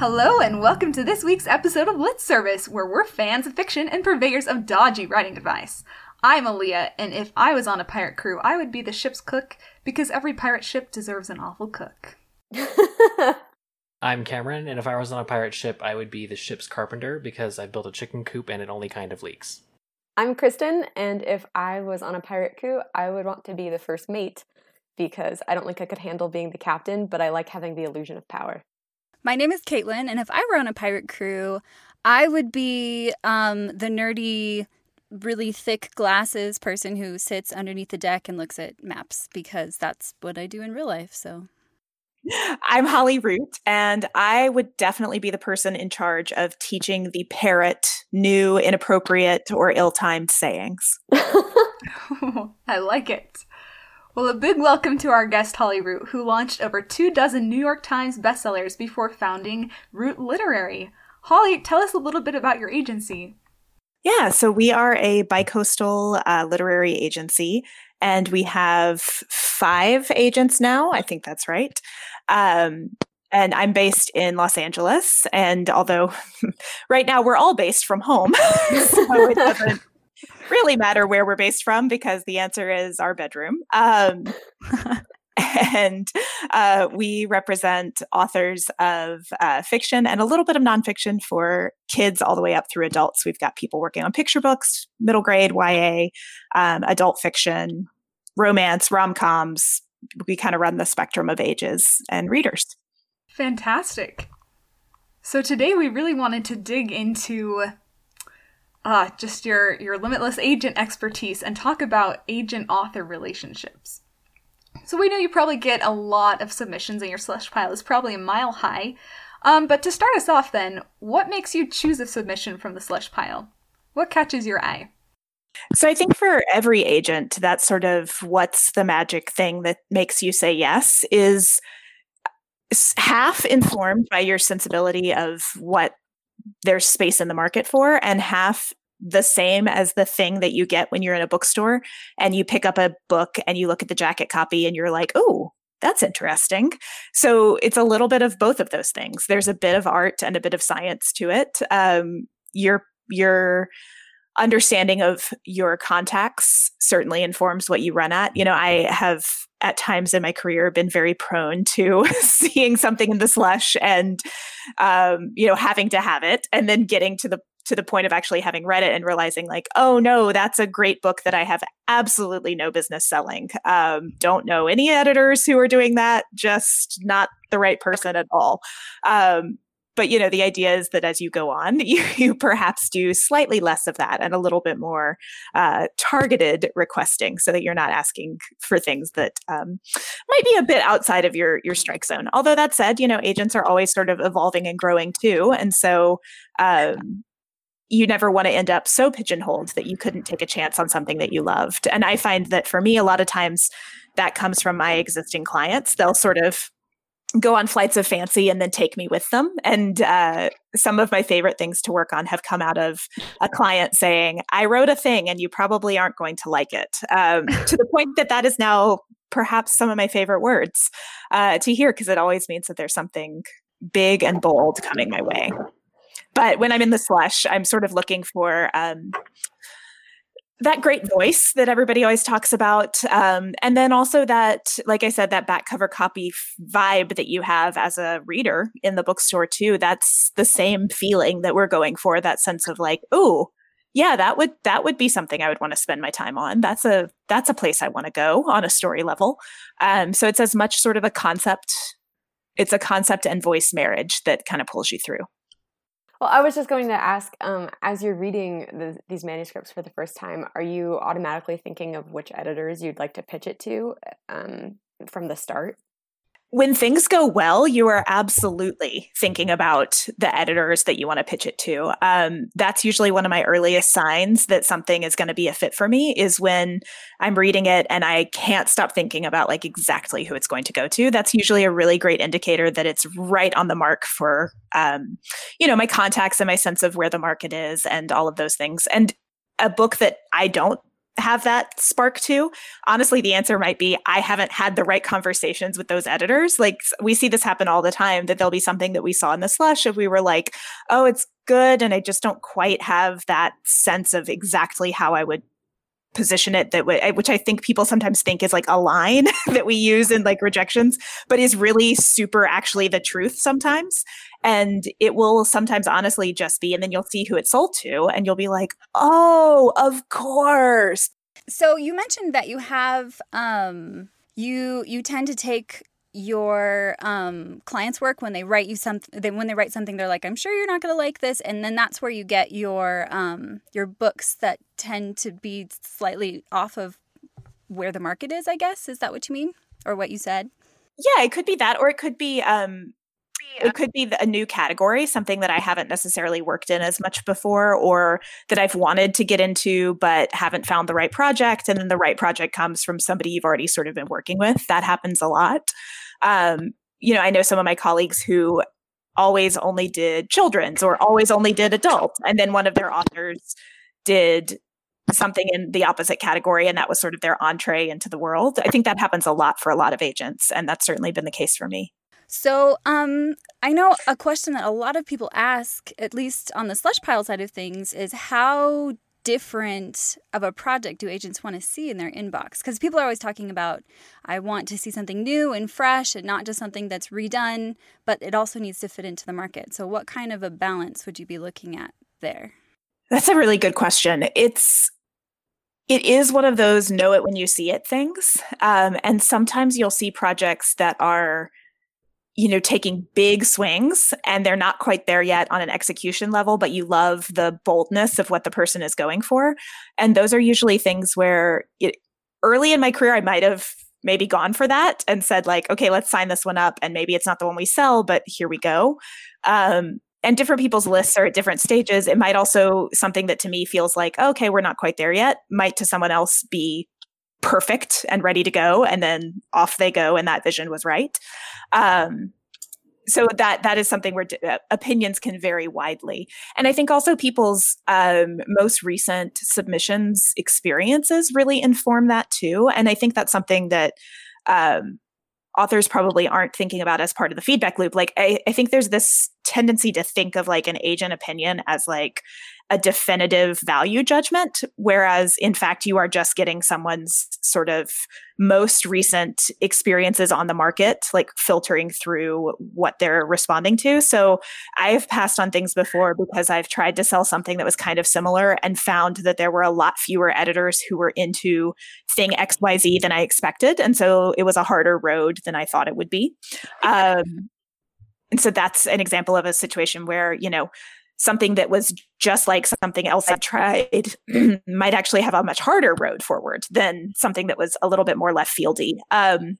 Hello, and welcome to this week's episode of Lit Service, where we're fans of fiction and purveyors of dodgy writing advice. I'm Aaliyah, and if I was on a pirate crew, I would be the ship's cook because every pirate ship deserves an awful cook. I'm Cameron, and if I was on a pirate ship, I would be the ship's carpenter because I built a chicken coop and it only kind of leaks. I'm Kristen, and if I was on a pirate crew, I would want to be the first mate because I don't think I could handle being the captain, but I like having the illusion of power. My name is Caitlin, and if I were on a pirate crew, I would be um, the nerdy, really thick glasses person who sits underneath the deck and looks at maps because that's what I do in real life. So. I'm Holly Root, and I would definitely be the person in charge of teaching the parrot new, inappropriate, or ill timed sayings. I like it. Well, a big welcome to our guest, Holly Root, who launched over two dozen New York Times bestsellers before founding Root Literary. Holly, tell us a little bit about your agency. Yeah, so we are a bicoastal uh, literary agency, and we have five agents now. I think that's right. Um, and I'm based in Los Angeles. And although right now we're all based from home, so it doesn't really matter where we're based from because the answer is our bedroom. Um, and uh, we represent authors of uh, fiction and a little bit of nonfiction for kids all the way up through adults. We've got people working on picture books, middle grade, YA, um, adult fiction, romance, rom coms. We kind of run the spectrum of ages and readers. Fantastic. So today we really wanted to dig into uh, just your your limitless agent expertise and talk about agent author relationships. So we know you probably get a lot of submissions and your slush pile is probably a mile high. Um, but to start us off then, what makes you choose a submission from the slush pile? What catches your eye? So I think for every agent, that's sort of what's the magic thing that makes you say yes is half informed by your sensibility of what there's space in the market for and half the same as the thing that you get when you're in a bookstore and you pick up a book and you look at the jacket copy and you're like, oh, that's interesting. So it's a little bit of both of those things. There's a bit of art and a bit of science to it. Um, your your understanding of your contacts certainly informs what you run at. You know, I have at times in my career been very prone to seeing something in the slush and um, you know having to have it and then getting to the to the point of actually having read it and realizing like oh no that's a great book that i have absolutely no business selling. Um, don't know any editors who are doing that just not the right person at all. Um, but you know the idea is that as you go on you, you perhaps do slightly less of that and a little bit more uh, targeted requesting so that you're not asking for things that um, might be a bit outside of your your strike zone. Although that said you know agents are always sort of evolving and growing too. And so um, you never want to end up so pigeonholed that you couldn't take a chance on something that you loved and i find that for me a lot of times that comes from my existing clients they'll sort of go on flights of fancy and then take me with them. And uh, some of my favorite things to work on have come out of a client saying, I wrote a thing and you probably aren't going to like it. Um, to the point that that is now perhaps some of my favorite words uh, to hear because it always means that there's something big and bold coming my way. But when I'm in the slush, I'm sort of looking for um, that great voice that everybody always talks about um, and then also that like i said that back cover copy vibe that you have as a reader in the bookstore too that's the same feeling that we're going for that sense of like oh yeah that would that would be something i would want to spend my time on. That's a that's a place i want to go on a story level. Um, so it's as much sort of a concept it's a concept and voice marriage that kind of pulls you through well, I was just going to ask, um, as you're reading the, these manuscripts for the first time, are you automatically thinking of which editors you'd like to pitch it to um, from the start? When things go well, you are absolutely thinking about the editors that you want to pitch it to. Um, that's usually one of my earliest signs that something is going to be a fit for me is when I'm reading it and I can't stop thinking about like exactly who it's going to go to. That's usually a really great indicator that it's right on the mark for, um, you know, my contacts and my sense of where the market is and all of those things. And a book that I don't have that spark too? Honestly, the answer might be I haven't had the right conversations with those editors. Like we see this happen all the time that there'll be something that we saw in the slush if we were like, oh, it's good. And I just don't quite have that sense of exactly how I would position it that which I think people sometimes think is like a line that we use in like rejections, but is really super actually the truth sometimes. And it will sometimes honestly just be, and then you'll see who it's sold to, and you'll be like, oh, of course. So you mentioned that you have um you you tend to take your um, clients work when they write you something they, when they write something they're like i'm sure you're not going to like this and then that's where you get your um, your books that tend to be slightly off of where the market is i guess is that what you mean or what you said yeah it could be that or it could be um it could be a new category something that i haven't necessarily worked in as much before or that i've wanted to get into but haven't found the right project and then the right project comes from somebody you've already sort of been working with that happens a lot um, you know, I know some of my colleagues who always only did children's or always only did adult. And then one of their authors did something in the opposite category and that was sort of their entree into the world. I think that happens a lot for a lot of agents and that's certainly been the case for me. So, um, I know a question that a lot of people ask, at least on the slush pile side of things, is how different of a project do agents want to see in their inbox? Because people are always talking about, I want to see something new and fresh and not just something that's redone, but it also needs to fit into the market. So, what kind of a balance would you be looking at there? That's a really good question. It's it is one of those know it when you see it things. Um, and sometimes you'll see projects that are you know, taking big swings and they're not quite there yet on an execution level, but you love the boldness of what the person is going for. And those are usually things where it, early in my career, I might have maybe gone for that and said, like, okay, let's sign this one up. And maybe it's not the one we sell, but here we go. Um, and different people's lists are at different stages. It might also something that to me feels like, okay, we're not quite there yet, might to someone else be perfect and ready to go and then off they go and that vision was right. Um, so that that is something where uh, opinions can vary widely. And i think also people's um, most recent submissions experiences really inform that too. And i think that's something that um, authors probably aren't thinking about as part of the feedback loop. Like I, I think there's this tendency to think of like an agent opinion as like a definitive value judgment, whereas in fact, you are just getting someone's sort of most recent experiences on the market, like filtering through what they're responding to. So I've passed on things before because I've tried to sell something that was kind of similar and found that there were a lot fewer editors who were into thing XYZ than I expected. And so it was a harder road than I thought it would be. Um, and so that's an example of a situation where, you know, something that was just like something else I tried might actually have a much harder road forward than something that was a little bit more left fieldy. Um,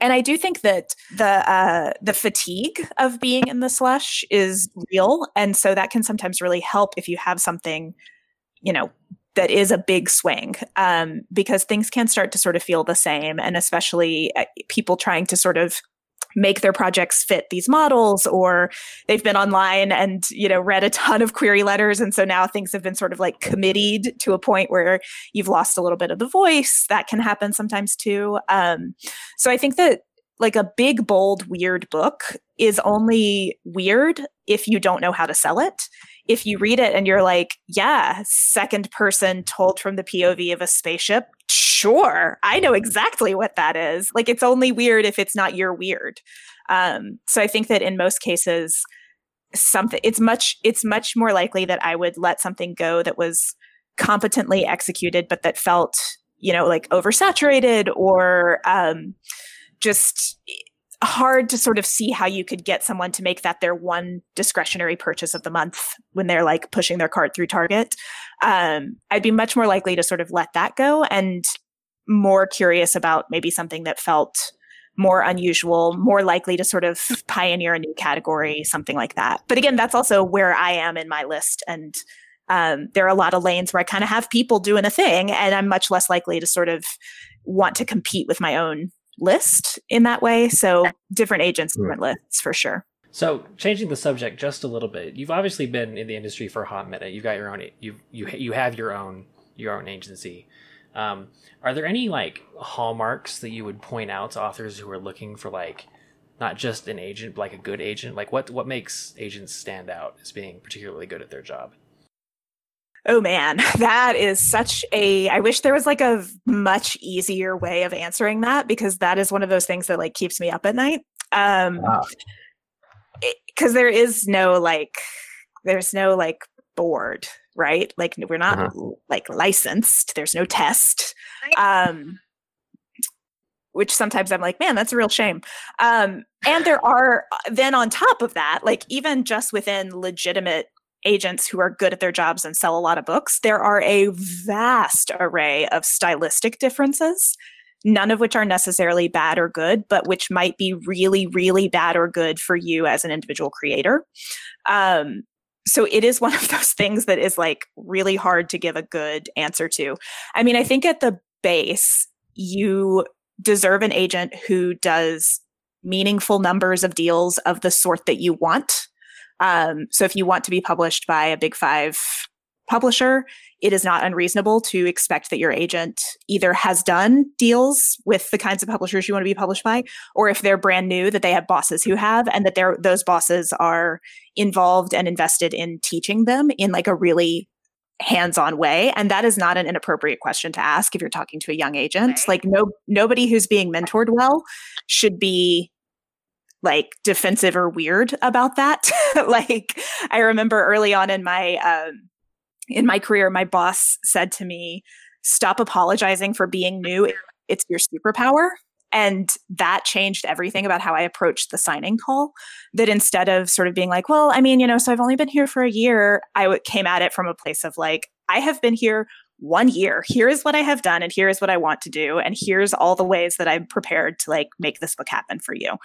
and I do think that the uh, the fatigue of being in the slush is real, and so that can sometimes really help if you have something, you know, that is a big swing, um, because things can start to sort of feel the same, and especially uh, people trying to sort of make their projects fit these models or they've been online and you know read a ton of query letters. And so now things have been sort of like committed to a point where you've lost a little bit of the voice. That can happen sometimes too. Um, so i think that like a big bold weird book is only weird if you don't know how to sell it if you read it and you're like, yeah, second person told from the POV of a spaceship, sure, I know exactly what that is. Like it's only weird if it's not your weird. Um, so I think that in most cases, something it's much it's much more likely that I would let something go that was competently executed, but that felt you know like oversaturated or um, just hard to sort of see how you could get someone to make that their one discretionary purchase of the month when they're like pushing their cart through Target. Um, I'd be much more likely to sort of let that go and more curious about maybe something that felt more unusual, more likely to sort of pioneer a new category, something like that. But again, that's also where I am in my list. And um, there are a lot of lanes where I kind of have people doing a thing, and I'm much less likely to sort of want to compete with my own list in that way. So different agents, different lists for sure. So changing the subject just a little bit, you've obviously been in the industry for a hot minute. You've got your own, you you you have your own your own agency. Um, are there any like hallmarks that you would point out to authors who are looking for like not just an agent, but like a good agent? Like what what makes agents stand out as being particularly good at their job? Oh man, that is such a I wish there was like a much easier way of answering that because that is one of those things that like keeps me up at night. Um wow. cuz there is no like there's no like board, right? Like we're not uh-huh. like licensed. There's no test. Um which sometimes I'm like, man, that's a real shame. Um, and there are then on top of that, like even just within legitimate agents who are good at their jobs and sell a lot of books, there are a vast array of stylistic differences, none of which are necessarily bad or good, but which might be really, really bad or good for you as an individual creator. Um, so it is one of those things that is like really hard to give a good answer to. I mean, I think at the base, you deserve an agent who does meaningful numbers of deals of the sort that you want. Um, so if you want to be published by a big five publisher, it is not unreasonable to expect that your agent either has done deals with the kinds of publishers you want to be published by, or if they're brand new, that they have bosses who have, and that they're, those bosses are involved and invested in teaching them in like a really hands-on way. And that is not an inappropriate question to ask if you're talking to a young agent. Like no nobody who's being mentored well should be like defensive or weird about that. Like i remember early on in my um in my career my boss said to me stop apologizing for being new. It's your superpower. And that changed everything about how I approached the signing call. That instead of sort of being like, well, I mean, you know, so I've only been here for a year, I w- came at it from a place of like, I have been here one year. Here is what I have done, and here is what I want to do, and here's all the ways that I'm prepared to like make this book happen for you.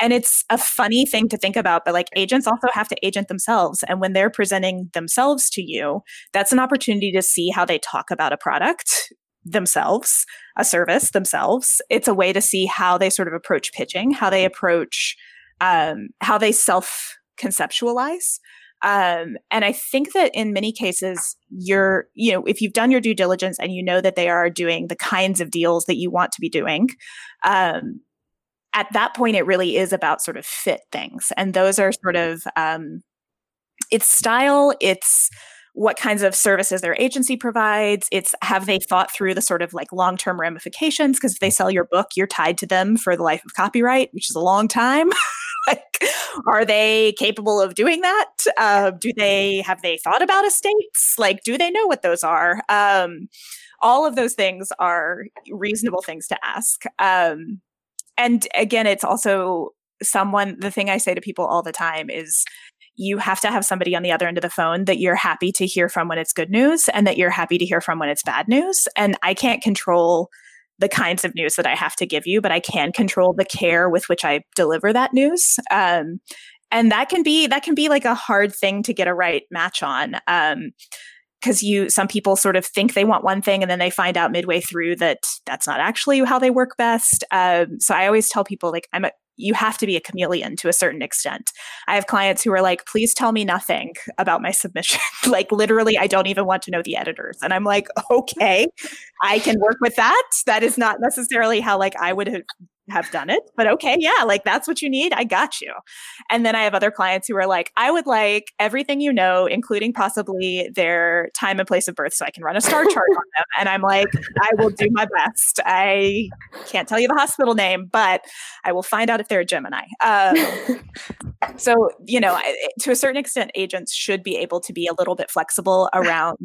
And it's a funny thing to think about, but like agents also have to agent themselves. And when they're presenting themselves to you, that's an opportunity to see how they talk about a product themselves, a service themselves. It's a way to see how they sort of approach pitching, how they approach, um, how they self conceptualize. Um, and I think that in many cases, you're, you know, if you've done your due diligence and you know that they are doing the kinds of deals that you want to be doing, um, at that point, it really is about sort of fit things. And those are sort of, um, it's style, it's, what kinds of services their agency provides. It's have they thought through the sort of like long term ramifications? Because if they sell your book, you're tied to them for the life of copyright, which is a long time. like, are they capable of doing that? Uh, do they have they thought about estates? Like, do they know what those are? Um, all of those things are reasonable things to ask. Um, and again, it's also someone the thing i say to people all the time is you have to have somebody on the other end of the phone that you're happy to hear from when it's good news and that you're happy to hear from when it's bad news. And I can't control the kinds of news that I have to give you, but I can control the care with which I deliver that news. Um, and that can be that can be like a hard thing to get a right match on. Um, because you some people sort of think they want one thing and then they find out midway through that that's not actually how they work best um, so i always tell people like i'm a you have to be a chameleon to a certain extent. I have clients who are like, please tell me nothing about my submission. like, literally, I don't even want to know the editors. And I'm like, okay, I can work with that. That is not necessarily how like I would have have done it, but okay, yeah, like that's what you need. I got you. And then I have other clients who are like, I would like everything you know, including possibly their time and place of birth, so I can run a star chart on them. And I'm like, I will do my best. I can't tell you the hospital name, but I will find out if they're a Gemini. Um, so, you know, to a certain extent, agents should be able to be a little bit flexible around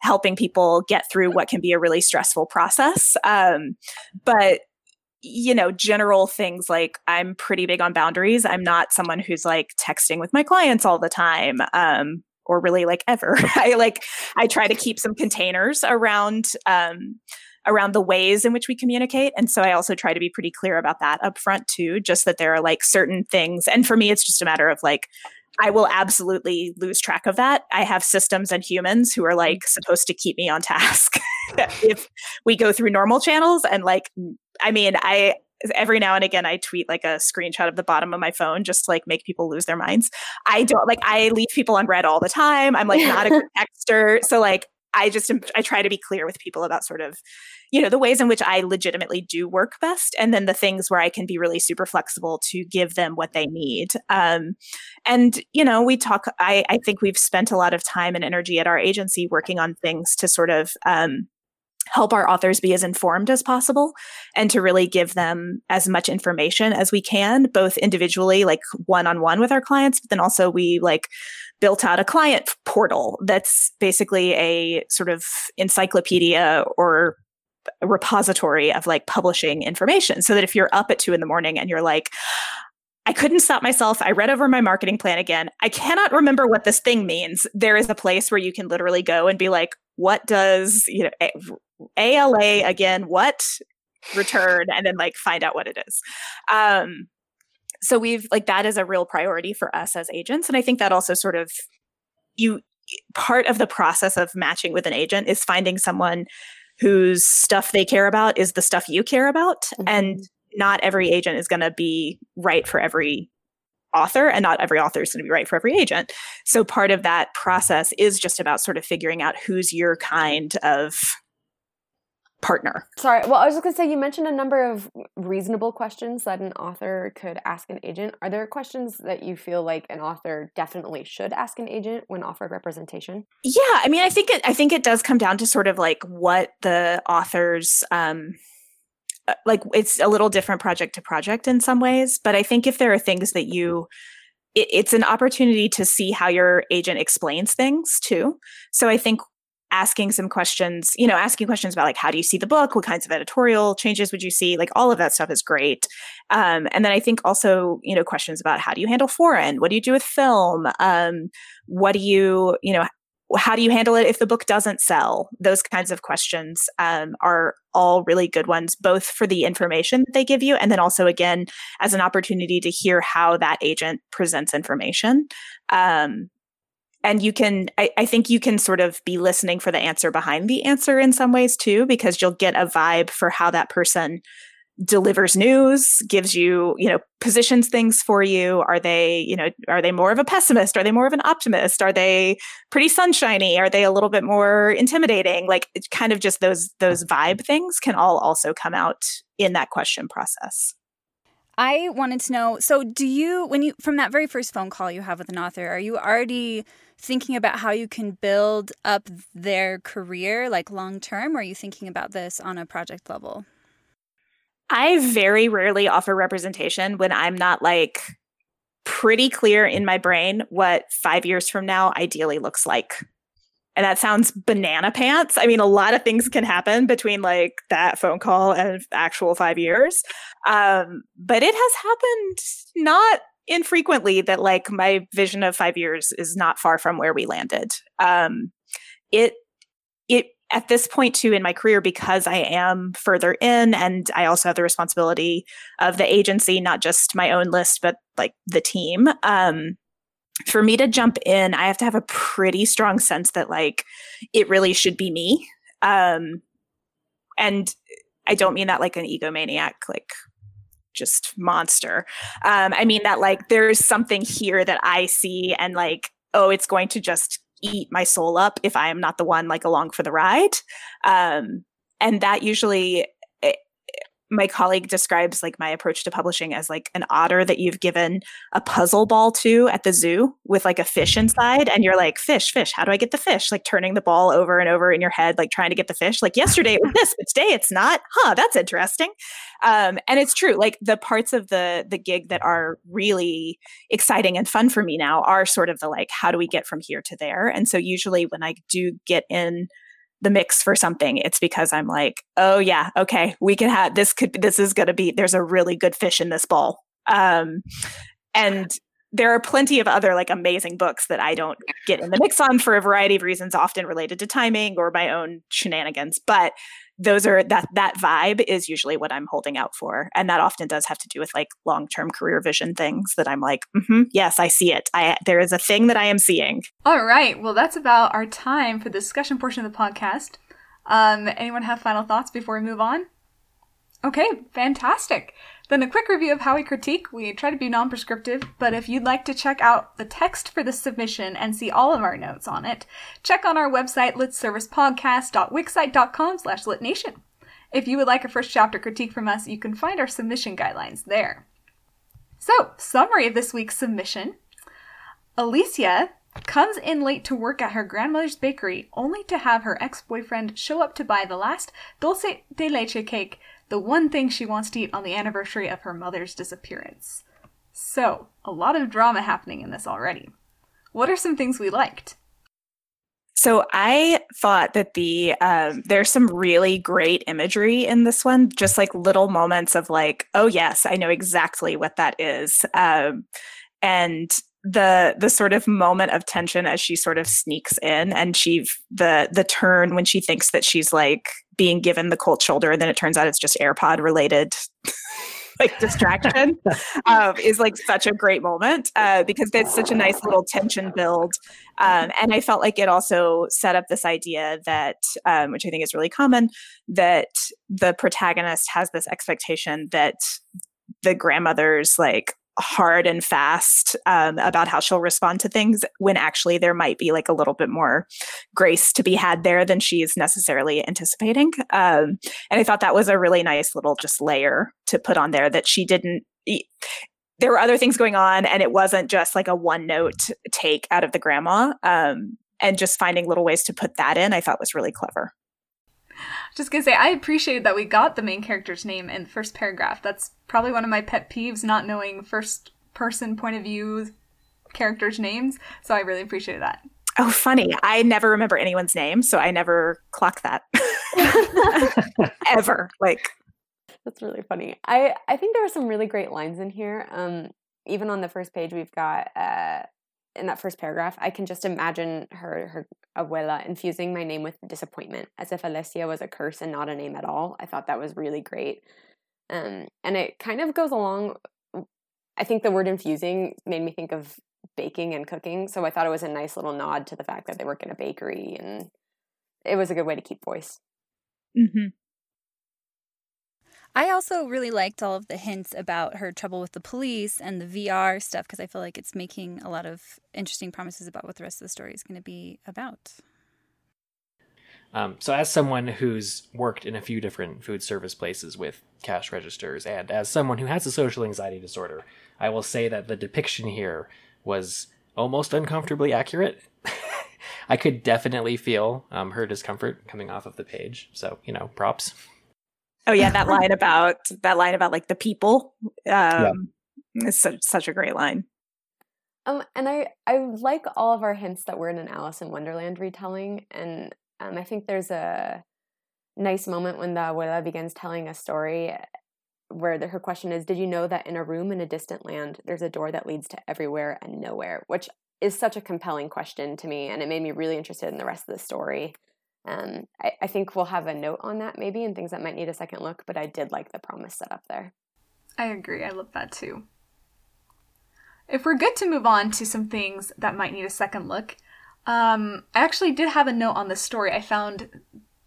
helping people get through what can be a really stressful process. Um, but you know, general things like I'm pretty big on boundaries. I'm not someone who's like texting with my clients all the time. Um, or really like ever. I like I try to keep some containers around um around the ways in which we communicate. And so I also try to be pretty clear about that up front too, just that there are like certain things. And for me, it's just a matter of like, I will absolutely lose track of that. I have systems and humans who are like supposed to keep me on task if we go through normal channels and like I mean, I every now and again I tweet like a screenshot of the bottom of my phone just to like make people lose their minds. I don't like I leave people on read all the time. I'm like not a good texter. So like I just I try to be clear with people about sort of, you know, the ways in which I legitimately do work best, and then the things where I can be really super flexible to give them what they need. Um, and you know, we talk. I I think we've spent a lot of time and energy at our agency working on things to sort of um, help our authors be as informed as possible and to really give them as much information as we can both individually like one-on-one with our clients but then also we like built out a client portal that's basically a sort of encyclopedia or repository of like publishing information so that if you're up at two in the morning and you're like I couldn't stop myself. I read over my marketing plan again. I cannot remember what this thing means. There is a place where you can literally go and be like, what does, you know, a- ALA again, what return, and then like find out what it is. Um, so we've like that is a real priority for us as agents. And I think that also sort of you part of the process of matching with an agent is finding someone whose stuff they care about is the stuff you care about. Mm-hmm. And not every agent is going to be right for every author and not every author is going to be right for every agent. So part of that process is just about sort of figuring out who's your kind of partner. Sorry well i was just going to say you mentioned a number of reasonable questions that an author could ask an agent. Are there questions that you feel like an author definitely should ask an agent when offered representation? Yeah i mean i think it i think it does come down to sort of like what the author's um like it's a little different project to project in some ways but i think if there are things that you it, it's an opportunity to see how your agent explains things too. So i think asking some questions you know asking questions about like how do you see the book? What kinds of editorial changes would you see? Like all of that stuff is great. Um, and then i think also you know questions about how do you handle foreign? What do you do with film? Um, what do you you know how do you handle it if the book doesn't sell? Those kinds of questions um, are all really good ones, both for the information that they give you, and then also, again, as an opportunity to hear how that agent presents information. Um, and you can, I, I think you can sort of be listening for the answer behind the answer in some ways too, because you'll get a vibe for how that person delivers news gives you you know positions things for you. Are they you know are they more of a pessimist? Are they more of an optimist? Are they pretty sunshiny? Are they a little bit more intimidating? Like it's kind of just those those vibe things can all also come out in that question process. I wanted to know so do you when you from that very first phone call you have with an author are you already thinking about how you can build up their career like long term or are you thinking about this on a project level I very rarely offer representation when I'm not like pretty clear in my brain what five years from now ideally looks like. And that sounds banana pants. I mean, a lot of things can happen between like that phone call and actual five years. Um, but it has happened not infrequently that like my vision of five years is not far from where we landed. Um, it at this point too in my career because i am further in and i also have the responsibility of the agency not just my own list but like the team um, for me to jump in i have to have a pretty strong sense that like it really should be me um, and i don't mean that like an egomaniac like just monster. Um, i mean that like there's something here that i see and like oh it's going to just eat my soul up if I am not the one like along for the ride. Um, and that usually my colleague describes like my approach to publishing as like an otter that you've given a puzzle ball to at the zoo with like a fish inside and you're like fish fish how do i get the fish? Like turning the ball over and over in your head like trying to get the fish. Like yesterday it was this but today it's not. Huh that's interesting. Um, and it's true like the parts of the the gig that are really exciting and fun for me now are sort of the like how do we get from here to there? And so usually when i do get in the mix for something, it's because I'm like, oh yeah, okay, we can have this. Could this is going to be? There's a really good fish in this bowl. Um, and there are plenty of other like amazing books that I don't get in the mix on for a variety of reasons, often related to timing or my own shenanigans. But those are that that vibe is usually what I'm holding out for, and that often does have to do with like long term career vision things that I'm like, mm-hmm, yes, I see it. I there is a thing that I am seeing. All right, well that's about our time for the discussion portion of the podcast. Um, anyone have final thoughts before we move on? Okay, fantastic. Then a quick review of how we critique. We try to be non-prescriptive, but if you'd like to check out the text for the submission and see all of our notes on it, check on our website litservicepodcast.wixsite.com slash litnation. If you would like a first chapter critique from us, you can find our submission guidelines there. So, summary of this week's submission. Alicia comes in late to work at her grandmother's bakery only to have her ex-boyfriend show up to buy the last dulce de leche cake the one thing she wants to eat on the anniversary of her mother's disappearance. So, a lot of drama happening in this already. What are some things we liked? So I thought that the um, there's some really great imagery in this one, just like little moments of like, oh yes, I know exactly what that is, um, and the the sort of moment of tension as she sort of sneaks in and she the the turn when she thinks that she's like being given the cold shoulder and then it turns out it's just airpod related like distraction um, is like such a great moment uh, because there's such a nice little tension build um, and i felt like it also set up this idea that um, which i think is really common that the protagonist has this expectation that the grandmother's like hard and fast um, about how she'll respond to things when actually there might be like a little bit more grace to be had there than she's necessarily anticipating. Um, and I thought that was a really nice little just layer to put on there that she didn't. there were other things going on, and it wasn't just like a one note take out of the grandma. Um, and just finding little ways to put that in, I thought was really clever. Just gonna say, I appreciated that we got the main character's name in the first paragraph. That's probably one of my pet peeves, not knowing first person point of view characters' names. So I really appreciated that. Oh, funny. I never remember anyone's name, so I never clock that. Ever. Like That's really funny. I, I think there are some really great lines in here. Um, even on the first page, we've got uh, in that first paragraph, I can just imagine her her abuela infusing my name with disappointment, as if Alicia was a curse and not a name at all. I thought that was really great, um, and it kind of goes along. I think the word infusing made me think of baking and cooking, so I thought it was a nice little nod to the fact that they work in a bakery, and it was a good way to keep voice. Mm-hmm. I also really liked all of the hints about her trouble with the police and the VR stuff because I feel like it's making a lot of interesting promises about what the rest of the story is going to be about. Um, so, as someone who's worked in a few different food service places with cash registers, and as someone who has a social anxiety disorder, I will say that the depiction here was almost uncomfortably accurate. I could definitely feel um, her discomfort coming off of the page. So, you know, props. Oh yeah, that line about that line about like the people. Um, yeah. is such, such a great line. Um, and I I like all of our hints that we're in an Alice in Wonderland retelling, and um, I think there's a nice moment when the abuela begins telling a story where the, her question is, "Did you know that in a room in a distant land, there's a door that leads to everywhere and nowhere?" Which is such a compelling question to me, and it made me really interested in the rest of the story. Um, I, I think we'll have a note on that maybe and things that might need a second look, but I did like the promise set up there. I agree. I love that too. If we're good to move on to some things that might need a second look, um, I actually did have a note on the story. I found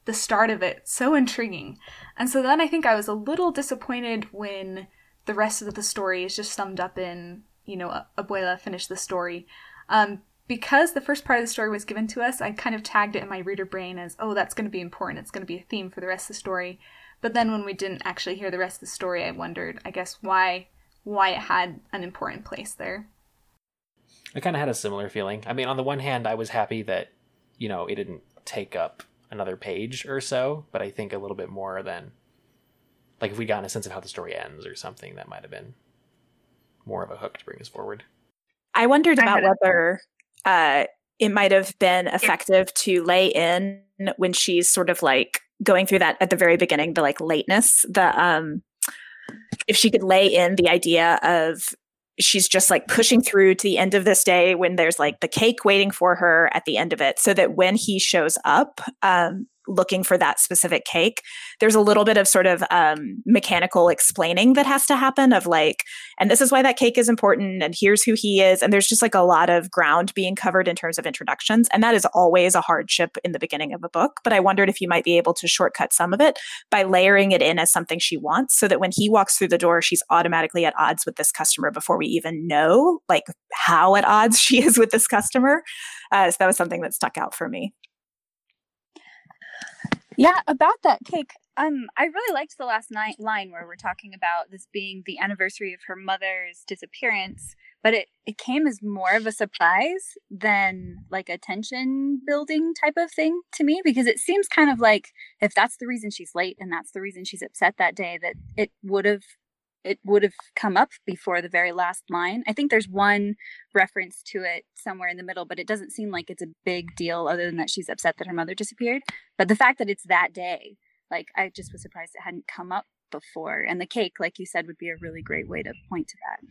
the start of it so intriguing. And so then I think I was a little disappointed when the rest of the story is just summed up in, you know, Abuela finished the story. Um, because the first part of the story was given to us, I kind of tagged it in my reader brain as, oh, that's going to be important. It's going to be a theme for the rest of the story. But then when we didn't actually hear the rest of the story, I wondered, I guess, why why it had an important place there. I kind of had a similar feeling. I mean, on the one hand, I was happy that, you know, it didn't take up another page or so, but I think a little bit more than like if we'd gotten a sense of how the story ends or something, that might have been more of a hook to bring us forward. I wondered about whether uh, it might have been effective to lay in when she's sort of like going through that at the very beginning, the like lateness, the um, if she could lay in the idea of she's just like pushing through to the end of this day when there's like the cake waiting for her at the end of it so that when he shows up um, looking for that specific cake. There's a little bit of sort of um, mechanical explaining that has to happen of like, and this is why that cake is important, and here's who he is. And there's just like a lot of ground being covered in terms of introductions. And that is always a hardship in the beginning of a book. But I wondered if you might be able to shortcut some of it by layering it in as something she wants so that when he walks through the door, she's automatically at odds with this customer before we even know like how at odds she is with this customer. Uh, so that was something that stuck out for me. Yeah, about that cake. Um, I really liked the last night line where we're talking about this being the anniversary of her mother's disappearance, but it, it came as more of a surprise than like a tension building type of thing to me because it seems kind of like if that's the reason she's late and that's the reason she's upset that day, that it would have it would have come up before the very last line. I think there's one reference to it somewhere in the middle, but it doesn't seem like it's a big deal other than that she's upset that her mother disappeared. But the fact that it's that day, like I just was surprised it hadn't come up before. And the cake, like you said, would be a really great way to point to that.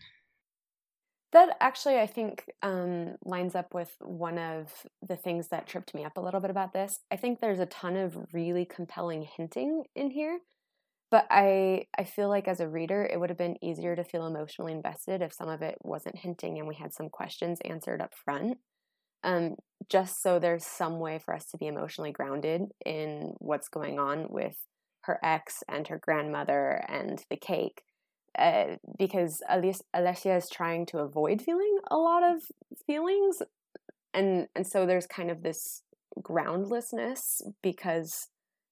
That actually, I think, um, lines up with one of the things that tripped me up a little bit about this. I think there's a ton of really compelling hinting in here but i i feel like as a reader it would have been easier to feel emotionally invested if some of it wasn't hinting and we had some questions answered up front. Um, just so there's some way for us to be emotionally grounded in what's going on with her ex and her grandmother and the cake uh, because Alessia is trying to avoid feeling a lot of feelings and and so there's kind of this groundlessness because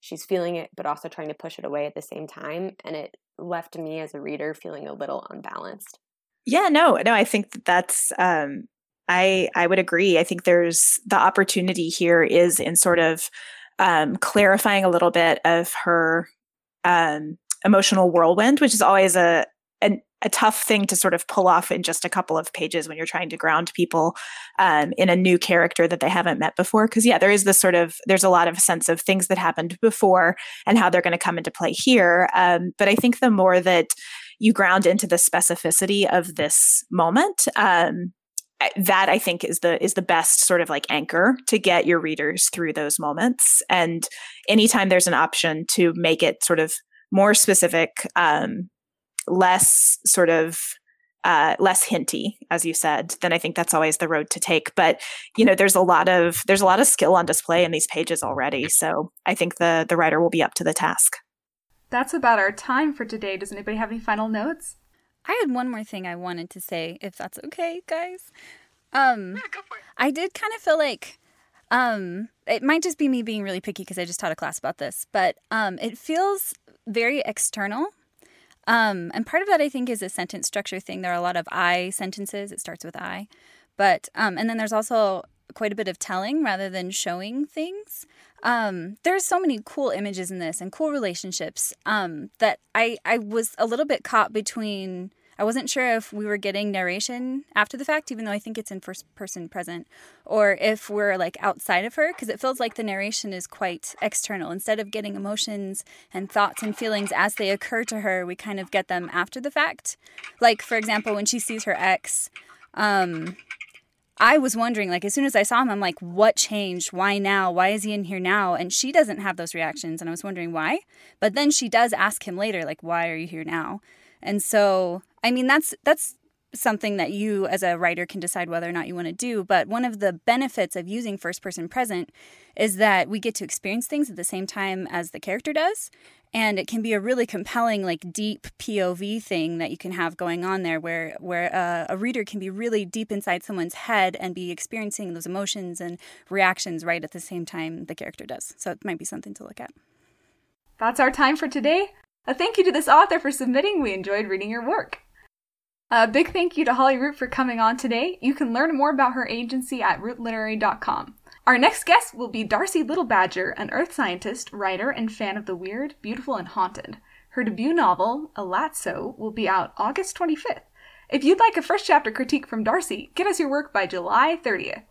she's feeling it but also trying to push it away at the same time and it left me as a reader feeling a little unbalanced. Yeah no no i think that that's um i i would agree. I think there's the opportunity here is in sort of um clarifying a little bit of her um emotional whirlwind which is always a an a tough thing to sort of pull off in just a couple of pages when you're trying to ground people um, in a new character that they haven't met before. Because yeah, there is this sort of there's a lot of sense of things that happened before and how they're going to come into play here. Um, but I think the more that you ground into the specificity of this moment, um, that I think is the is the best sort of like anchor to get your readers through those moments. And anytime there's an option to make it sort of more specific um, less sort of uh, less hinty, as you said, then I think that's always the road to take. But you know, there's a lot of there's a lot of skill on display in these pages already, so I think the the writer will be up to the task. That's about our time for today. Does anybody have any final notes? I had one more thing I wanted to say, if that's okay, guys. Um, yeah, I did kind of feel like um, it might just be me being really picky because I just taught a class about this, but um, it feels very external um, and part of that, I think, is a sentence structure thing. There are a lot of I sentences. It starts with I. But, um, and then there's also quite a bit of telling rather than showing things. Um, there's so many cool images in this and cool relationships um, that I, I was a little bit caught between I wasn't sure if we were getting narration after the fact, even though I think it's in first person present, or if we're like outside of her, because it feels like the narration is quite external. Instead of getting emotions and thoughts and feelings as they occur to her, we kind of get them after the fact. Like, for example, when she sees her ex, um, I was wondering, like, as soon as I saw him, I'm like, what changed? Why now? Why is he in here now? And she doesn't have those reactions. And I was wondering why. But then she does ask him later, like, why are you here now? And so, I mean, that's that's something that you as a writer can decide whether or not you want to do. But one of the benefits of using first person present is that we get to experience things at the same time as the character does. And it can be a really compelling, like deep POV thing that you can have going on there, where where uh, a reader can be really deep inside someone's head and be experiencing those emotions and reactions right at the same time the character does. So it might be something to look at. That's our time for today. A thank you to this author for submitting. We enjoyed reading your work. A big thank you to Holly Root for coming on today. You can learn more about her agency at rootliterary.com. Our next guest will be Darcy Little Badger, an earth scientist, writer, and fan of the weird, beautiful, and haunted. Her debut novel, Elatsoe, will be out August 25th. If you'd like a first chapter critique from Darcy, get us your work by July 30th.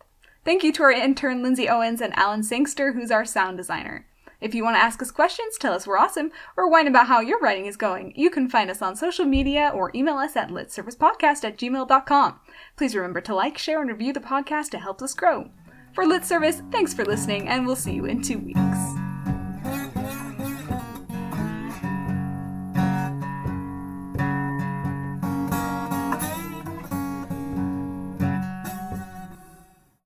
Thank you to our intern Lindsay Owens and Alan Sangster, who's our sound designer. If you want to ask us questions, tell us we're awesome, or whine about how your writing is going, you can find us on social media or email us at litservicepodcast at gmail.com. Please remember to like, share, and review the podcast to help us grow. For Lit Service, thanks for listening, and we'll see you in two weeks.